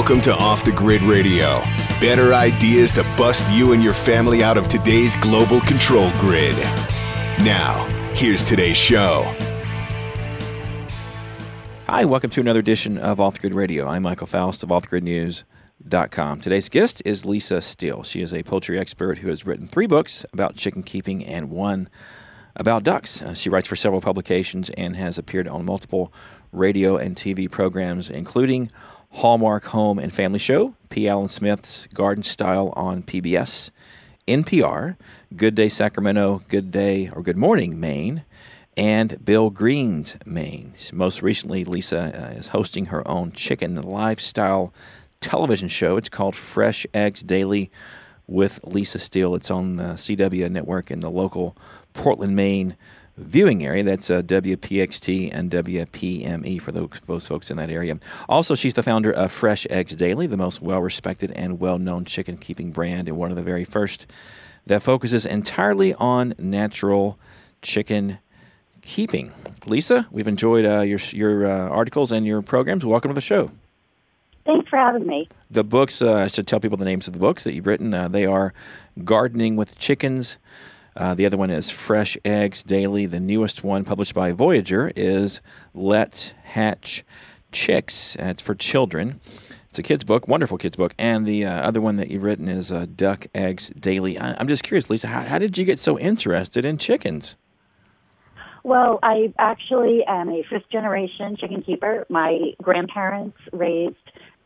Welcome to Off the Grid Radio. Better ideas to bust you and your family out of today's global control grid. Now, here's today's show. Hi, welcome to another edition of Off the Grid Radio. I'm Michael Faust of offthegridnews.com. Today's guest is Lisa Steele. She is a poultry expert who has written three books about chicken keeping and one about ducks. Uh, she writes for several publications and has appeared on multiple radio and TV programs, including Hallmark Home and Family Show, P. Allen Smith's Garden Style on PBS, NPR, Good Day Sacramento, Good Day or Good Morning Maine, and Bill Green's Maine. Most recently, Lisa uh, is hosting her own chicken lifestyle television show. It's called Fresh Eggs Daily with Lisa Steele. It's on the CW network in the local Portland, Maine viewing area. That's uh, WPXT and WPME for those, those folks in that area. Also, she's the founder of Fresh Eggs Daily, the most well respected and well known chicken keeping brand, and one of the very first that focuses entirely on natural chicken keeping. Lisa, we've enjoyed uh, your, your uh, articles and your programs. Welcome to the show. Thanks for having me. The books, uh, I should tell people the names of the books that you've written. Uh, they are Gardening with Chickens. Uh, the other one is Fresh Eggs Daily. The newest one, published by Voyageur, is Let's Hatch Chicks. Uh, it's for children. It's a kid's book, wonderful kid's book. And the uh, other one that you've written is uh, Duck Eggs Daily. I- am just curious, Lisa, how-, how did you get so interested in chickens? Well, I actually am a fifth generation chicken keeper. My grandparents raised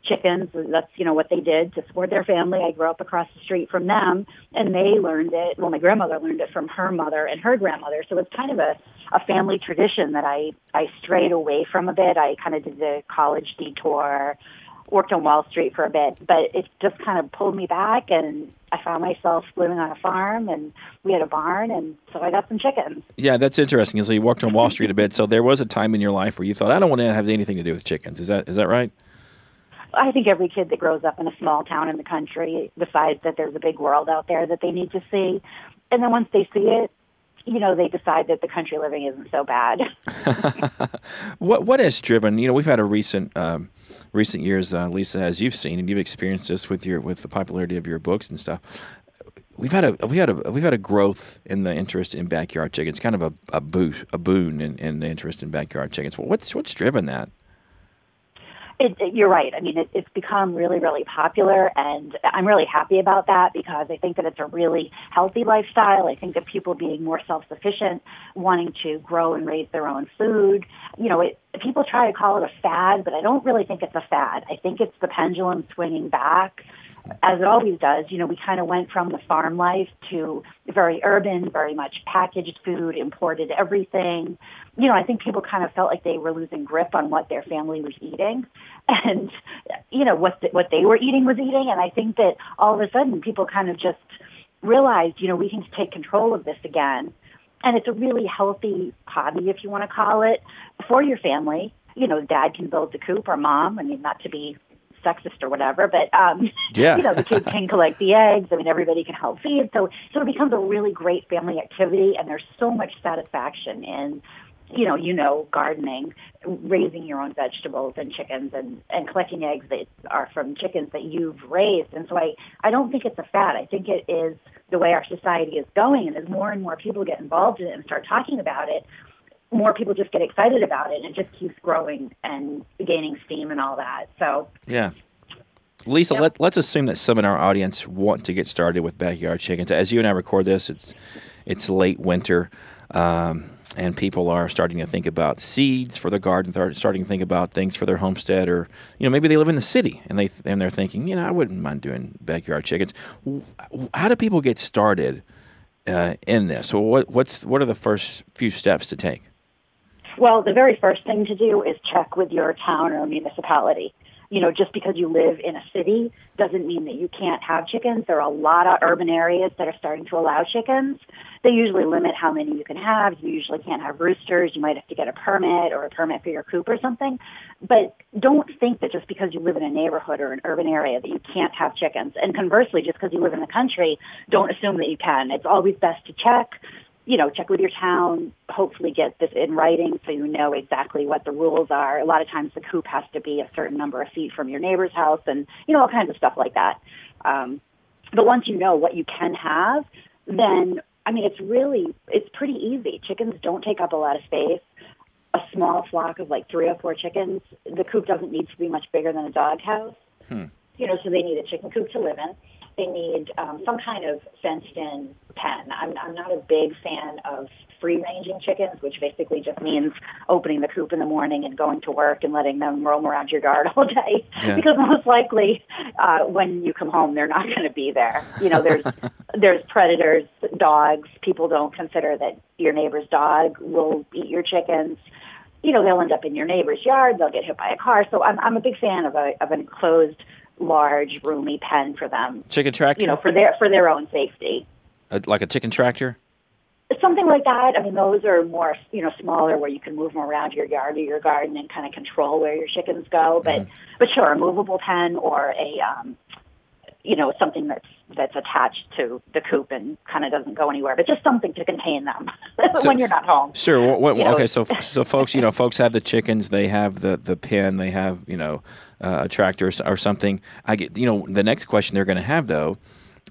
chickens. That's, you know, what they did to support their family. I grew up across the street from them and they learned it. Well, my grandmother learned it from her mother and her grandmother. So it's kind of a, a family tradition that I, I strayed away from a bit. I kind of did the college detour, worked on Wall Street for a bit, but it just kind of pulled me back and I found myself living on a farm and we had a barn and so I got some chickens. Yeah, that's interesting. So you worked on Wall Street a bit. So there was a time in your life where you thought, I don't want to have anything to do with chickens. Is that is that right? I think every kid that grows up in a small town in the country decides that there's a big world out there that they need to see. And then once they see it, you know, they decide that the country living isn't so bad. what what has driven? You know, we've had a recent um, recent years, uh, Lisa, as you've seen and you've experienced this with your with the popularity of your books and stuff. We've had a we had a we've had a growth in the interest in backyard chickens, kind of a a boost, a boon in, in the interest in backyard chickens. What's what's driven that? It, it, you're right. I mean, it, it's become really, really popular, and I'm really happy about that because I think that it's a really healthy lifestyle. I think that people being more self-sufficient, wanting to grow and raise their own food, you know, it, people try to call it a fad, but I don't really think it's a fad. I think it's the pendulum swinging back as it always does, you know, we kind of went from the farm life to very urban, very much packaged food, imported everything. You know, I think people kind of felt like they were losing grip on what their family was eating and, you know, what, the, what they were eating was eating. And I think that all of a sudden people kind of just realized, you know, we can take control of this again. And it's a really healthy hobby, if you want to call it, for your family. You know, dad can build the coop or mom. I mean, not to be sexist or whatever, but um, yeah. you know, the kids can collect the eggs. I mean, everybody can help feed. So, so it becomes a really great family activity, and there's so much satisfaction in, you know, you know, gardening, raising your own vegetables and chickens, and and collecting eggs that are from chickens that you've raised. And so, I I don't think it's a fad. I think it is the way our society is going, and as more and more people get involved in it and start talking about it more people just get excited about it and it just keeps growing and gaining steam and all that. So yeah. Lisa, yep. let, us assume that some in our audience want to get started with backyard chickens. As you and I record this, it's it's late winter, um, and people are starting to think about seeds for their garden. They're starting to think about things for their homestead, or you know maybe they live in the city and they and they're thinking, you know, I wouldn't mind doing backyard chickens. How do people get started uh, in this? Well, what what's what are the first few steps to take? Well, the very first thing to do is check with your town or municipality. You know, just because you live in a city doesn't mean that you can't have chickens. There are a lot of urban areas that are starting to allow chickens. They usually limit how many you can have. You usually can't have roosters. You might have to get a permit or a permit for your coop or something. But don't think that just because you live in a neighborhood or an urban area that you can't have chickens. And conversely, just because you live in the country, don't assume that you can. It's always best to check you know, check with your town, hopefully get this in writing so you know exactly what the rules are. A lot of times the coop has to be a certain number of feet from your neighbor's house and, you know, all kinds of stuff like that. Um, but once you know what you can have, then, I mean, it's really, it's pretty easy. Chickens don't take up a lot of space. A small flock of like three or four chickens, the coop doesn't need to be much bigger than a dog house. Hmm. You know, so they need a chicken coop to live in they need um, some kind of fenced-in pen. I'm, I'm not a big fan of free-ranging chickens, which basically just means opening the coop in the morning and going to work and letting them roam around your yard all day. Yeah. Because most likely, uh, when you come home, they're not going to be there. You know, there's there's predators, dogs. People don't consider that your neighbor's dog will eat your chickens you know, they'll end up in your neighbor's yard. They'll get hit by a car. So I'm, I'm a big fan of a of an enclosed large, roomy pen for them. Chicken tractor? You know, for their for their own safety. A, like a chicken tractor? Something like that. I mean, those are more, you know, smaller where you can move them around your yard or your garden and kind of control where your chickens go. But, mm. but sure, a movable pen or a, um, you know, something that's that's attached to the coop and kind of doesn't go anywhere, but just something to contain them so, when you're not home. Sure. Okay. So, so folks, you know, folks have the chickens, they have the the pen, they have you know uh, a tractor or something. I get, you know, the next question they're going to have though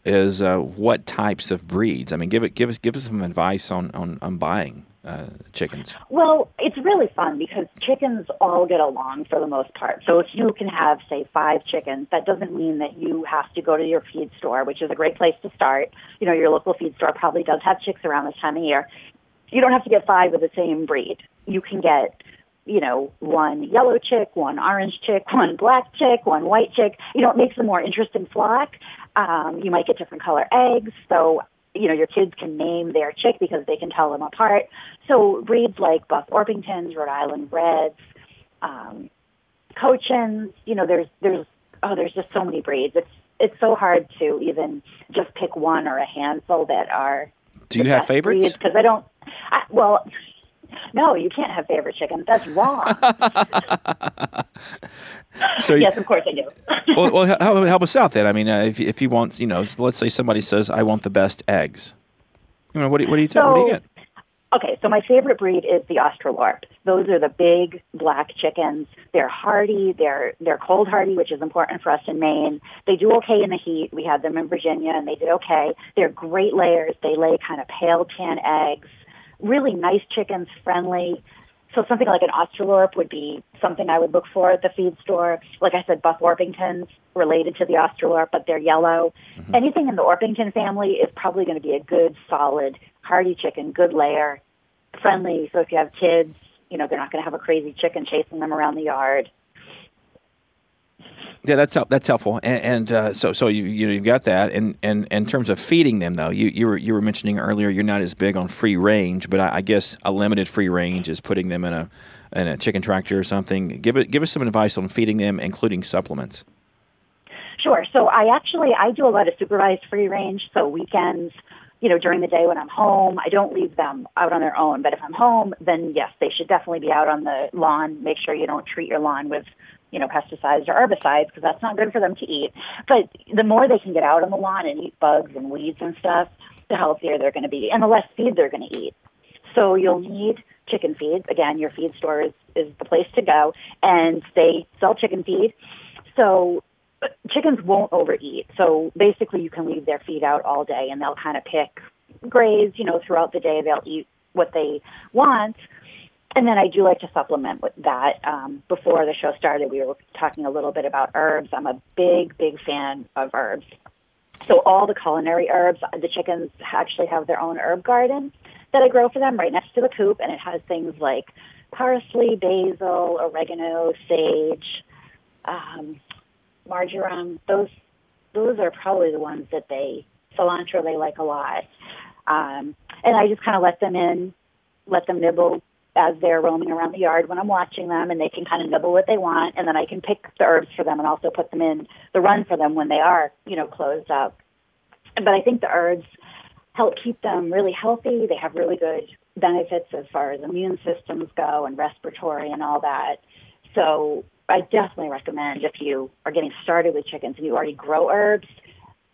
is uh, what types of breeds. I mean, give it, give us, give us some advice on on, on buying uh, chickens? Well, it's really fun because chickens all get along for the most part. So if you can have, say, five chickens, that doesn't mean that you have to go to your feed store, which is a great place to start. You know, your local feed store probably does have chicks around this time of year. You don't have to get five of the same breed. You can get you know, one yellow chick, one orange chick, one black chick, one white chick. You know, it makes a more interesting flock. Um, you might get different color eggs. So you know, your kids can name their chick because they can tell them apart. So breeds like Buff Orpingtons, Rhode Island Reds, um, Cochins, you know, there's, there's, oh, there's just so many breeds. It's, it's so hard to even just pick one or a handful that are. Do you have favorites? Because I don't, I, well, no, you can't have favorite chickens. That's wrong. so yes, of course I do. well, well help, help, us out then. I mean, uh, if if you want, you know, let's say somebody says, "I want the best eggs." You know, what do you, what do you, so, what do you get? Okay, so my favorite breed is the Australorp. Those are the big black chickens. They're hardy. They're they're cold hardy, which is important for us in Maine. They do okay in the heat. We had them in Virginia, and they did okay. They're great layers. They lay kind of pale tan eggs really nice chickens, friendly. So something like an Australorp would be something I would look for at the feed store. Like I said, Buff Orpingtons related to the Australorp, but they're yellow. Mm-hmm. Anything in the Orpington family is probably going to be a good, solid, hardy chicken, good layer, friendly. So if you have kids, you know, they're not going to have a crazy chicken chasing them around the yard. Yeah, that's that's helpful, and, and uh, so so you you know you've got that, and, and, and in terms of feeding them though, you you were you were mentioning earlier you're not as big on free range, but I, I guess a limited free range is putting them in a in a chicken tractor or something. Give it give us some advice on feeding them, including supplements. Sure. So I actually I do a lot of supervised free range. So weekends, you know, during the day when I'm home, I don't leave them out on their own. But if I'm home, then yes, they should definitely be out on the lawn. Make sure you don't treat your lawn with you know, pesticides or herbicides because that's not good for them to eat. But the more they can get out on the lawn and eat bugs and weeds and stuff, the healthier they're going to be and the less feed they're going to eat. So you'll need chicken feed. Again, your feed store is, is the place to go and they sell chicken feed. So uh, chickens won't overeat. So basically you can leave their feed out all day and they'll kind of pick, graze, you know, throughout the day. They'll eat what they want and then I do like to supplement with that. Um, before the show started, we were talking a little bit about herbs. I'm a big, big fan of herbs. So all the culinary herbs, the chickens actually have their own herb garden that I grow for them right next to the coop, and it has things like parsley, basil, oregano, sage, um, marjoram. Those those are probably the ones that they cilantro they like a lot. Um, and I just kind of let them in, let them nibble as they're roaming around the yard when I'm watching them and they can kind of nibble what they want and then I can pick the herbs for them and also put them in the run for them when they are, you know, closed up. But I think the herbs help keep them really healthy. They have really good benefits as far as immune systems go and respiratory and all that. So I definitely recommend if you are getting started with chickens and you already grow herbs,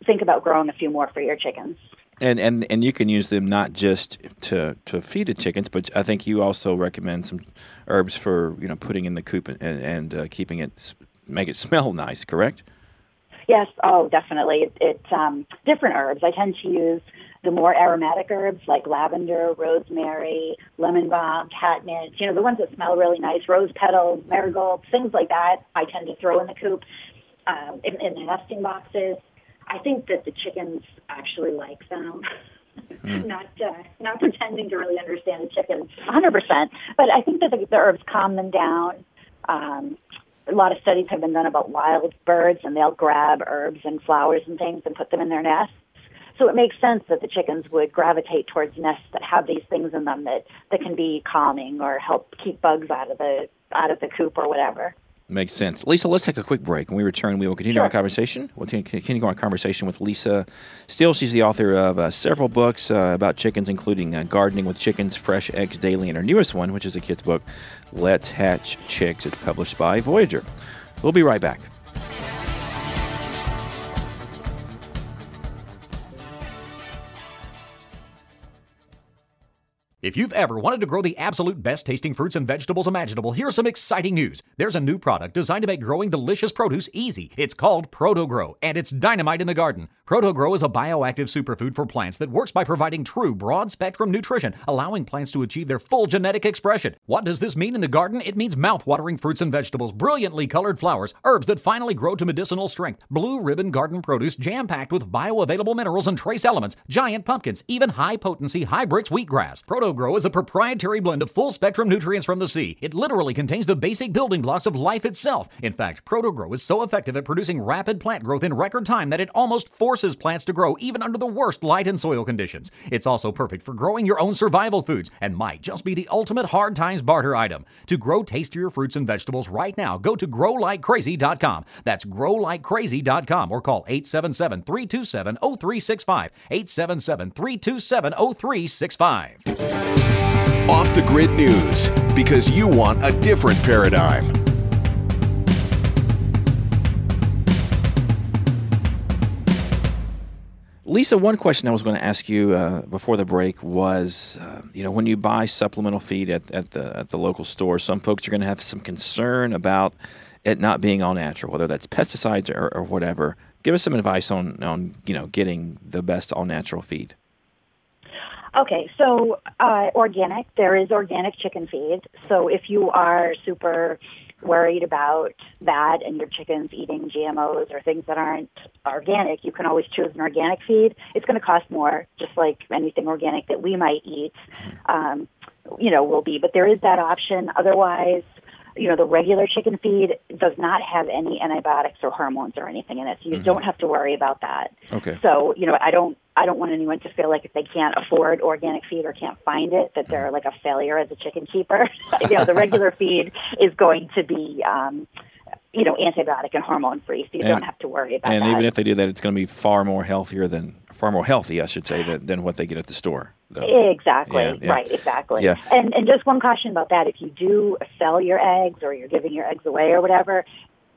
think about growing a few more for your chickens. And, and and you can use them not just to, to feed the chickens, but I think you also recommend some herbs for you know putting in the coop and, and uh, keeping it make it smell nice. Correct? Yes. Oh, definitely. It, it um, different herbs. I tend to use the more aromatic herbs like lavender, rosemary, lemon balm, catnip. You know, the ones that smell really nice, rose petals, marigolds, things like that. I tend to throw in the coop um, in, in the nesting boxes. I think that the chickens actually like them. Mm. not uh, not pretending to really understand the chickens 100%, but I think that the, the herbs calm them down. Um, a lot of studies have been done about wild birds, and they'll grab herbs and flowers and things and put them in their nests. So it makes sense that the chickens would gravitate towards nests that have these things in them that, that can be calming or help keep bugs out of the out of the coop or whatever. Makes sense. Lisa, let's take a quick break. When we return, we will continue sure. our conversation. We'll continue our conversation with Lisa Steele. She's the author of uh, several books uh, about chickens, including uh, Gardening with Chickens, Fresh Eggs Daily, and her newest one, which is a kid's book, Let's Hatch Chicks. It's published by Voyageur. We'll be right back. If you've ever wanted to grow the absolute best tasting fruits and vegetables imaginable, here's some exciting news. There's a new product designed to make growing delicious produce easy. It's called ProtoGrow, and it's dynamite in the garden. ProtoGrow is a bioactive superfood for plants that works by providing true broad spectrum nutrition, allowing plants to achieve their full genetic expression. What does this mean in the garden? It means mouth-watering fruits and vegetables, brilliantly colored flowers, herbs that finally grow to medicinal strength, blue ribbon garden produce jam-packed with bioavailable minerals and trace elements, giant pumpkins, even high-potency Hy-Brix wheatgrass. ProtoGrow is a proprietary blend of full-spectrum nutrients from the sea. It literally contains the basic building blocks of life itself. In fact, ProtoGrow is so effective at producing rapid plant growth in record time that it almost forces forces plants to grow even under the worst light and soil conditions. It's also perfect for growing your own survival foods and might just be the ultimate hard times barter item. To grow tastier fruits and vegetables right now, go to growlikecrazy.com. That's growlikecrazy.com or call 877 327 0365. 877 327 0365. Off the grid news because you want a different paradigm. Lisa, one question I was going to ask you uh, before the break was, uh, you know, when you buy supplemental feed at, at the at the local store, some folks are going to have some concern about it not being all natural, whether that's pesticides or, or whatever. Give us some advice on on you know getting the best all natural feed. Okay, so uh, organic. There is organic chicken feed. So if you are super worried about that and your chicken's eating GMOs or things that aren't organic, you can always choose an organic feed. It's going to cost more, just like anything organic that we might eat, um, you know, will be. But there is that option. Otherwise, you know, the regular chicken feed does not have any antibiotics or hormones or anything in it, so you mm-hmm. don't have to worry about that. Okay. So, you know, I don't I don't want anyone to feel like if they can't afford organic feed or can't find it, that they're like a failure as a chicken keeper. you know, the regular feed is going to be, um, you know, antibiotic and hormone free, so you and, don't have to worry about and that. And even if they do that, it's going to be far more healthier than, far more healthy, I should say, than, than what they get at the store. Exactly. Yeah, yeah. Right. Exactly. Yeah. And and just one caution about that: if you do sell your eggs or you're giving your eggs away or whatever,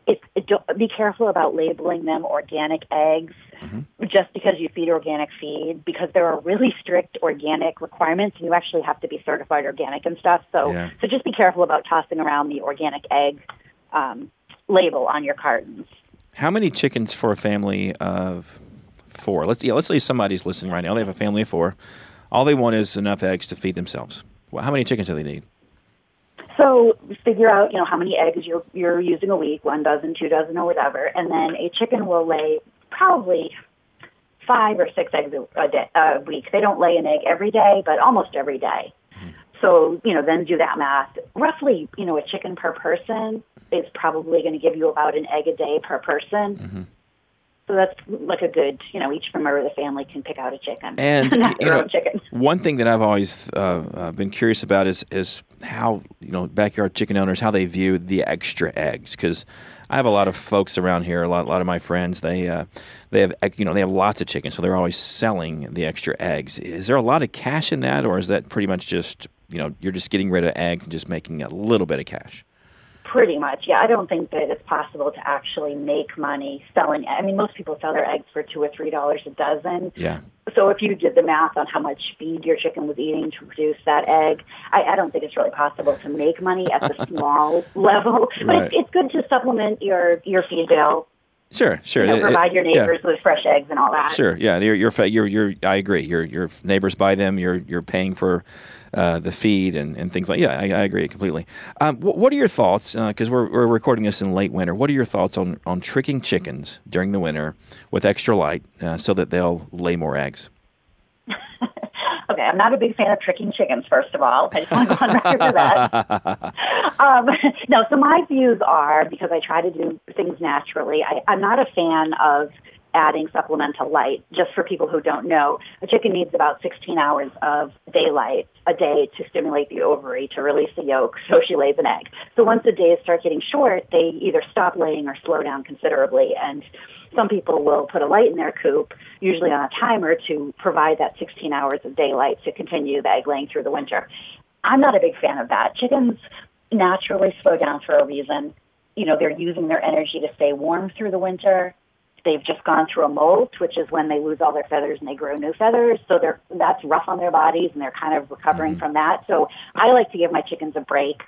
it, it, be careful about labeling them organic eggs mm-hmm. just because you feed organic feed because there are really strict organic requirements and you actually have to be certified organic and stuff so yeah. so just be careful about tossing around the organic egg um, label on your cartons how many chickens for a family of four let's yeah let's say somebody's listening right now they have a family of four all they want is enough eggs to feed themselves well, how many chickens do they need so figure out, you know, how many eggs you're you're using a week, one dozen, two dozen, or whatever, and then a chicken will lay probably five or six eggs a, day, a week. They don't lay an egg every day, but almost every day. Mm-hmm. So you know, then do that math. Roughly, you know, a chicken per person is probably going to give you about an egg a day per person. Mm-hmm. So that's like a good, you know, each member of the family can pick out a chicken and not their know, own chicken. One thing that I've always uh, uh, been curious about is is how you know backyard chicken owners how they view the extra eggs because I have a lot of folks around here, a lot, a lot of my friends. They uh, they have you know they have lots of chickens, so they're always selling the extra eggs. Is there a lot of cash in that, or is that pretty much just you know you're just getting rid of eggs and just making a little bit of cash? Pretty much, yeah. I don't think that it's possible to actually make money selling. I mean, most people sell their eggs for two or three dollars a dozen. Yeah. so if you did the math on how much feed your chicken was eating to produce that egg, I, I don't think it's really possible to make money at the small level. But Right. it's, it's good to supplement your your feed bill. Sure, sure. You know, provide your yeah. neighbors with fresh eggs and all that. Sure. Yeah. You're, you're, you're, you're, I agree. Your, your neighbors buy them. You're, you're paying for uh, the feed and, and things like. Yeah, I, I agree completely. Um, what, what are your thoughts? Because we're, we're recording this in late winter. What are your thoughts on, on tricking chickens during the winter with extra light uh, so that they'll lay more eggs? Okay, I'm not a big fan of tricking chickens, first of all. I just want to go on record for that. um, no, so my views are because I try to do things naturally, I, I'm not a fan of adding supplemental light. Just for people who don't know, a chicken needs about 16 hours of daylight a day to stimulate the ovary to release the yolk so she lays an egg. So once the days start getting short, they either stop laying or slow down considerably. And some people will put a light in their coop, usually on a timer, to provide that 16 hours of daylight to continue the egg laying through the winter. I'm not a big fan of that. Chickens naturally slow down for a reason. You know, they're using their energy to stay warm through the winter. They've just gone through a molt, which is when they lose all their feathers and they grow new feathers. So they're that's rough on their bodies and they're kind of recovering from that. So I like to give my chickens a break.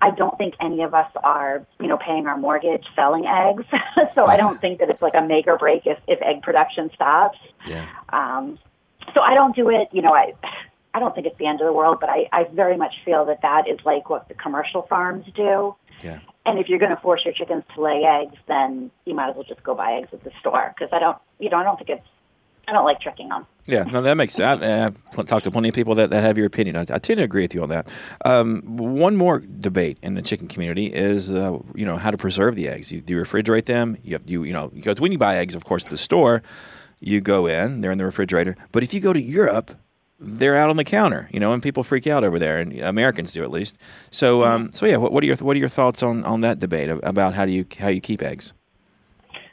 I don't think any of us are, you know, paying our mortgage selling eggs. so I don't think that it's like a make or break if, if egg production stops. Yeah. Um, so I don't do it, you know, I, I don't think it's the end of the world, but I, I very much feel that that is like what the commercial farms do. Yeah. And if you're going to force your chickens to lay eggs, then you might as well just go buy eggs at the store because I don't, you know, I don't think it's, I don't like tricking them. Yeah, no, that makes sense. I've pl- talked to plenty of people that, that have your opinion. I, I tend to agree with you on that. Um, one more debate in the chicken community is, uh, you know, how to preserve the eggs. You, do you refrigerate them? You, have, you, you know, because when you buy eggs, of course, at the store, you go in, they're in the refrigerator. But if you go to Europe, they're out on the counter, you know, and people freak out over there, and Americans do at least. So, um, so yeah, what, what are your what are your thoughts on, on that debate about how do you how you keep eggs?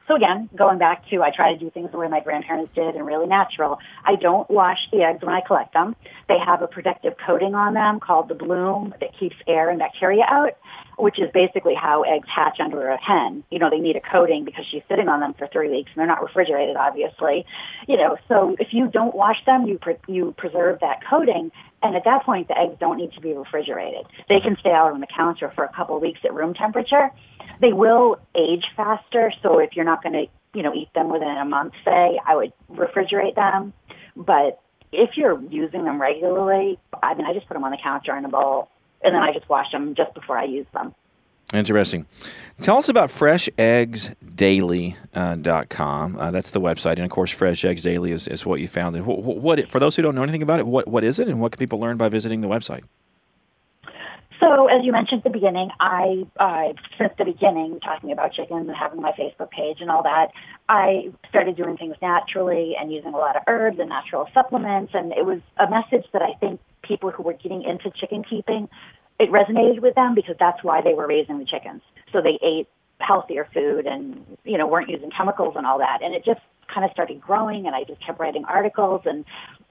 So again, going back to I try to do things the way my grandparents did and really natural. I don't wash the eggs when I collect them. They have a protective coating on them called the bloom that keeps air and bacteria out, which is basically how eggs hatch under a hen. You know, they need a coating because she's sitting on them for three weeks and they're not refrigerated, obviously. You know, so if you don't wash them, you pre- you preserve that coating, and at that point, the eggs don't need to be refrigerated. They can stay out on the counter for a couple of weeks at room temperature. They will age faster, so if you're not going to, you know, eat them within a month, say, I would refrigerate them. But if you're using them regularly, I mean, I just put them on the counter in a bowl, and then I just wash them just before I use them. Interesting. Tell us about fresheggsdaily.com. Uh, that's the website. And of course, Fresh Eggs Daily is, is what you found. What, what, for those who don't know anything about it, what, what is it and what can people learn by visiting the website? So, as you mentioned at the beginning, I, uh, since the beginning, talking about chickens and having my Facebook page and all that, I started doing things naturally and using a lot of herbs and natural supplements. And it was a message that I think people who were getting into chicken keeping, it resonated with them because that's why they were raising the chickens. So they ate healthier food and, you know, weren't using chemicals and all that. And it just kind of started growing and I just kept writing articles. And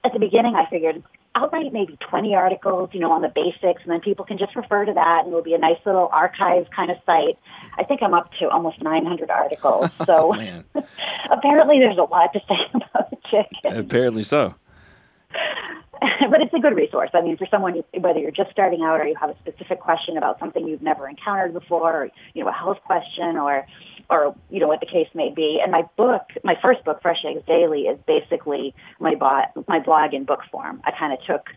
at the beginning, I figured I'll write maybe 20 articles, you know, on the basics, and then people can just refer to that, and it'll be a nice little archive kind of site. I think I'm up to almost 900 articles. So oh, Man. apparently there's a lot to say about the chicken. Apparently so. but it's a good resource. I mean, for someone, whether you're just starting out or you have a specific question about something you've never encountered before, or, you know, a health question or, or, you know, what the case may be. And my book, my first book, Fresh Eggs Daily, is basically my, bo- my blog in book form. I kind of took,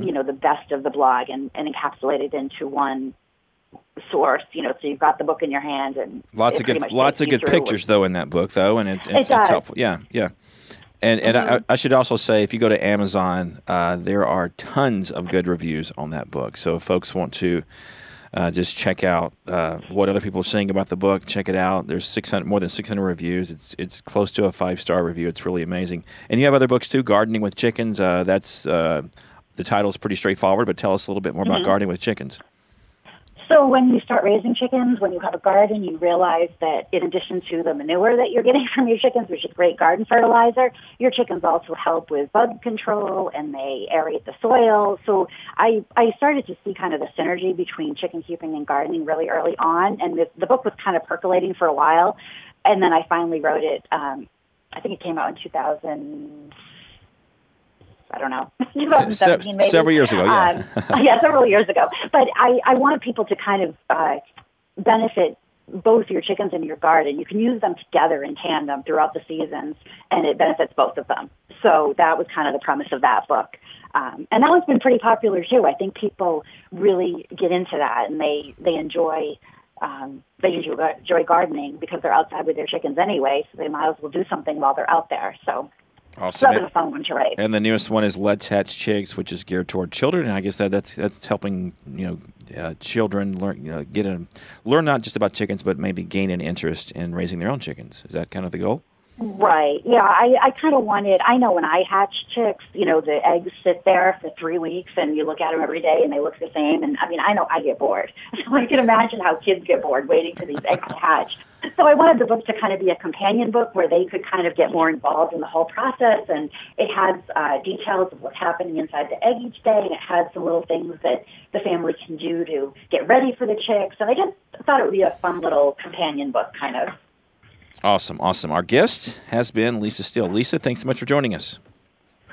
you know, the best of the blog and, and encapsulated into one source, you know, so you've got the book in your hand and Lots of good, lots of good pictures though in that book though, and it's it's, It it's. Mm-hmm. helpful. Yeah, yeah. And and I, I should also say, if you go to Amazon, uh, there are tons of good reviews on that book. So if folks want to uh, just check out uh, what other people are saying about the book, check it out. There's 600 more than 600 reviews. It's it's close to a five star review. It's really amazing. And you have other books too, Gardening with Chickens. Uh, that's uh, the title's pretty straightforward, but tell us a little bit more Mm-hmm. about gardening with chickens. So when you start raising chickens, when you have a garden, you realize that in addition to the manure that you're getting from your chickens, which is great garden fertilizer, your chickens also help with bug control and they aerate the soil. So I, I started to see kind of the synergy between chicken keeping and gardening really early on. And the, the book was kind of percolating for a while. And then I finally wrote it. Um, I think it came out in 2000. I don't know, 2017 maybe. Several years ago, yeah. um, yeah, several years ago. But I, I wanted people to kind of uh, benefit both your chickens and your garden. You can use them together in tandem throughout the seasons, and it benefits both of them. So that was kind of the premise of that book. Um, and that one's been pretty popular too. I think people really get into that, and they they enjoy um, they enjoy, enjoy gardening because they're outside with their chickens anyway, so they might as well do something while they're out there. So Awesome. was a fun one to write. And the newest one is Let's Hatch Chicks, which is geared toward children, and I guess that that's that's helping you know uh, children learn you know get a learn not just about chickens, but maybe gain an interest in raising their own chickens. Is that kind of the goal? Right. Yeah, I, I kind of wanted, I know when I hatch chicks, you know, the eggs sit there for three weeks and you look at them every day and they look the same. And I mean, I know I get bored. So I can imagine how kids get bored waiting for these eggs to hatch. So I wanted the book to kind of be a companion book where they could kind of get more involved in the whole process. And it has uh, details of what's happening inside the egg each day. And it has some little things that the family can do to get ready for the chicks. And I just thought it would be a fun little companion book kind of. Awesome, awesome. Our guest has been Lisa Steele. Lisa, thanks so much for joining us.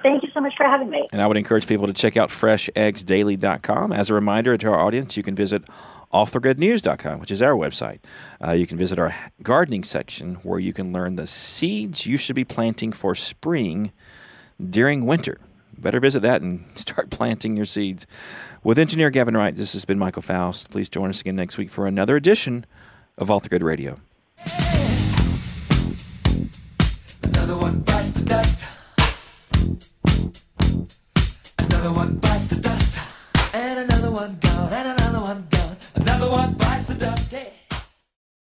Thank you so much for having me. And I would encourage people to check out fresheggsdaily.com. As a reminder to our audience, you can visit offthegridnews.com, which is our website. Uh, you can visit our gardening section where you can learn the seeds you should be planting for spring during winter. Better visit that and start planting your seeds. With engineer Gavin Wright, this has been Michael Faust. Please join us again next week for another edition of the Grid Radio. Another one bites the dust. Another one bites the dust. And another one gone. And another one gone. Another one bites the dust. Hey.